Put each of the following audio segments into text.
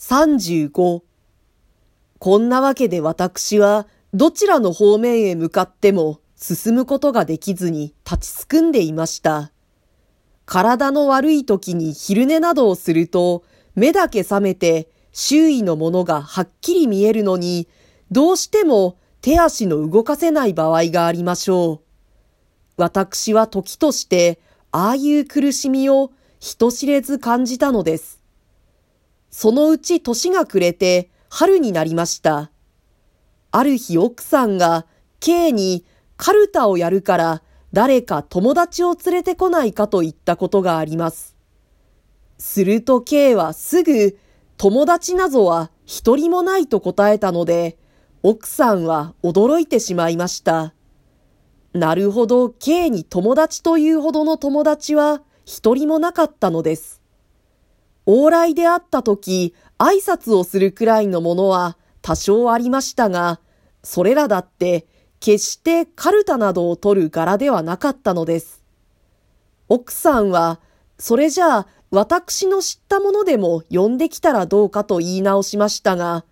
35こんなわけで私はどちらの方面へ向かっても進むことができずに立ちすくんでいました。体の悪い時に昼寝などをすると目だけ覚めて周囲のものがはっきり見えるのにどうしても手足の動かせない場合がありましょう。私は時としてああいう苦しみを人知れず感じたのです。そのうち年が暮れて春になりました。ある日奥さんが K にカルタをやるから誰か友達を連れてこないかと言ったことがあります。すると K はすぐ友達なぞは一人もないと答えたので、奥さんは驚いてしまいました。なるほど K に友達というほどの友達は一人もなかったのです。往来であった時、挨拶をするくらいのものは多少ありましたが、それらだって決してカルタなどを取る柄ではなかったのです。奥さんは、それじゃあ私の知ったものでも呼んできたらどうかと言い直しましたが、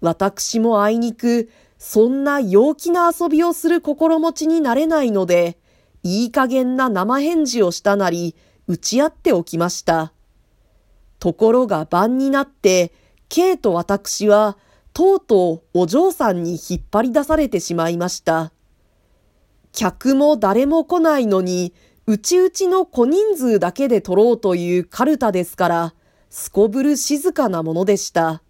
私もあいにく、そんな陽気な遊びをする心持ちになれないので、いい加減な生返事をしたなり、打ち合っておきました。ところが晩になって、K と私は、とうとうお嬢さんに引っ張り出されてしまいました。客も誰も来ないのに、うちうちの小人数だけで取ろうというカルタですから、すこぶる静かなものでした。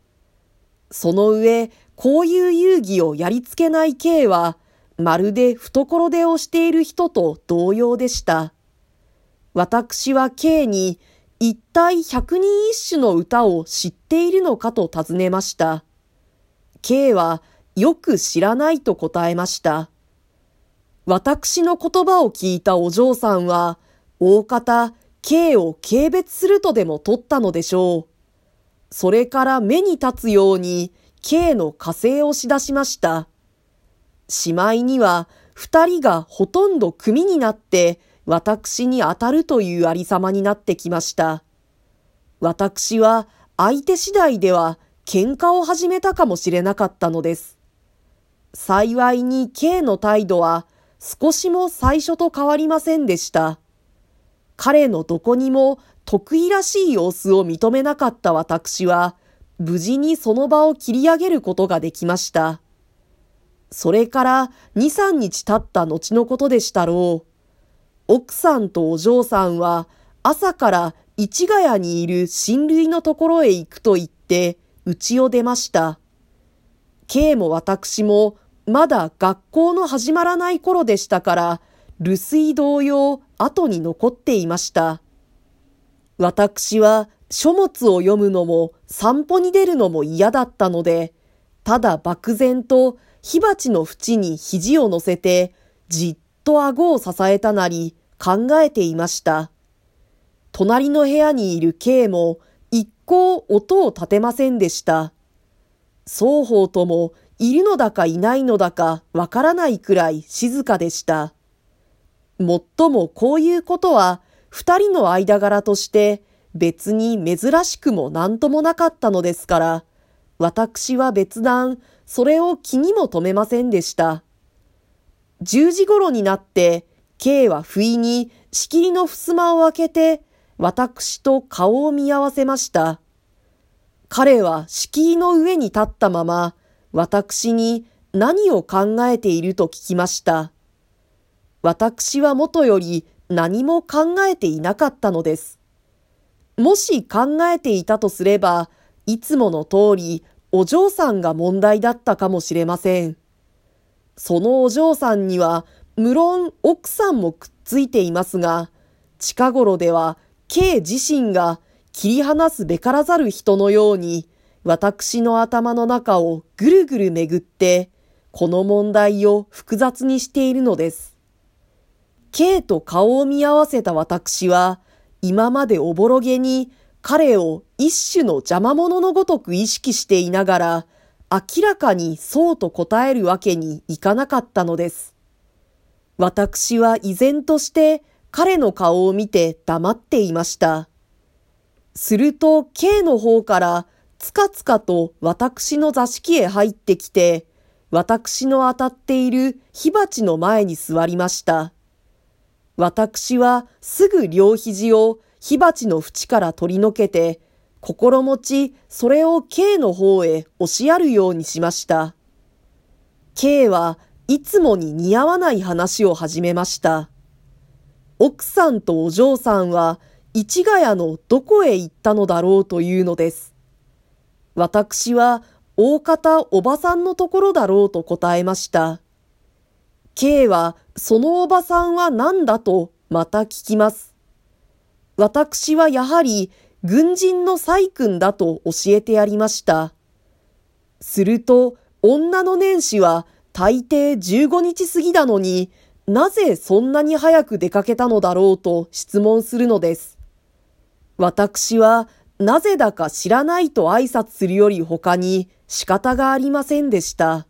その上、こういう遊戯をやりつけない K は、まるで懐手をしている人と同様でした。私は K に、一体百人一首の歌を知っているのかと尋ねました。K はよく知らないと答えました。私の言葉を聞いたお嬢さんは、大方 K を軽蔑するとでも取ったのでしょう。それから目に立つように K の火星をしだしました。しまいには二人がほとんど組になって私に当たるというありさまになってきました。私は相手次第では喧嘩を始めたかもしれなかったのです。幸いに K の態度は少しも最初と変わりませんでした。彼のどこにも得意らしい様子を認めなかった私は、無事にその場を切り上げることができました。それから2、3日経った後のことでしたろう。奥さんとお嬢さんは朝から市ヶ谷にいる親類のところへ行くと言って家を出ました。K も私もまだ学校の始まらない頃でしたから留守同様後に残っていました。私は書物を読むのも散歩に出るのも嫌だったので、ただ漠然と火鉢の縁に肘を乗せてじっと顎を支えたなり、考えていました。隣の部屋にいる K も一向音を立てませんでした。双方ともいるのだかいないのだかわからないくらい静かでした。もっともこういうことは二人の間柄として別に珍しくも何ともなかったのですから、私は別段それを気にも留めませんでした。十時頃になって K は不意に仕切りの襖を開けて、私と顔を見合わせました。彼は敷居の上に立ったまま、私に何を考えていると聞きました。私は元より何も考えていなかったのです。もし考えていたとすれば、いつもの通りお嬢さんが問題だったかもしれません。そのお嬢さんには無論奥さんもくっついていますが、近頃では K 自身が切り離すべからざる人のように、私の頭の中をぐるぐる巡って、この問題を複雑にしているのです。K と顔を見合わせた私は、今までおぼろげに彼を一種の邪魔者のごとく意識していながら、明らかにそうと答えるわけにいかなかったのです。私は依然として彼の顔を見て黙っていました。すると K の方からつかつかと私の座敷へ入ってきて、私の当たっている火鉢の前に座りました。私はすぐ両肘を火鉢の縁から取り除けて、心持ちそれを K の方へ押しやるようにしました。K はいつもに似合わない話を始めました。奥さんとお嬢さんは市ヶ谷のどこへ行ったのだろうというのです。私は大方おばさんのところだろうと答えました。K はそのおばさんは何だとまた聞きます。私はやはり軍人の細君だと教えてやりました。すると女の年始は大抵15日過ぎだのになぜそんなに早く出かけたのだろうと質問するのです。私はなぜだか知らないと挨拶するより他に仕方がありませんでした。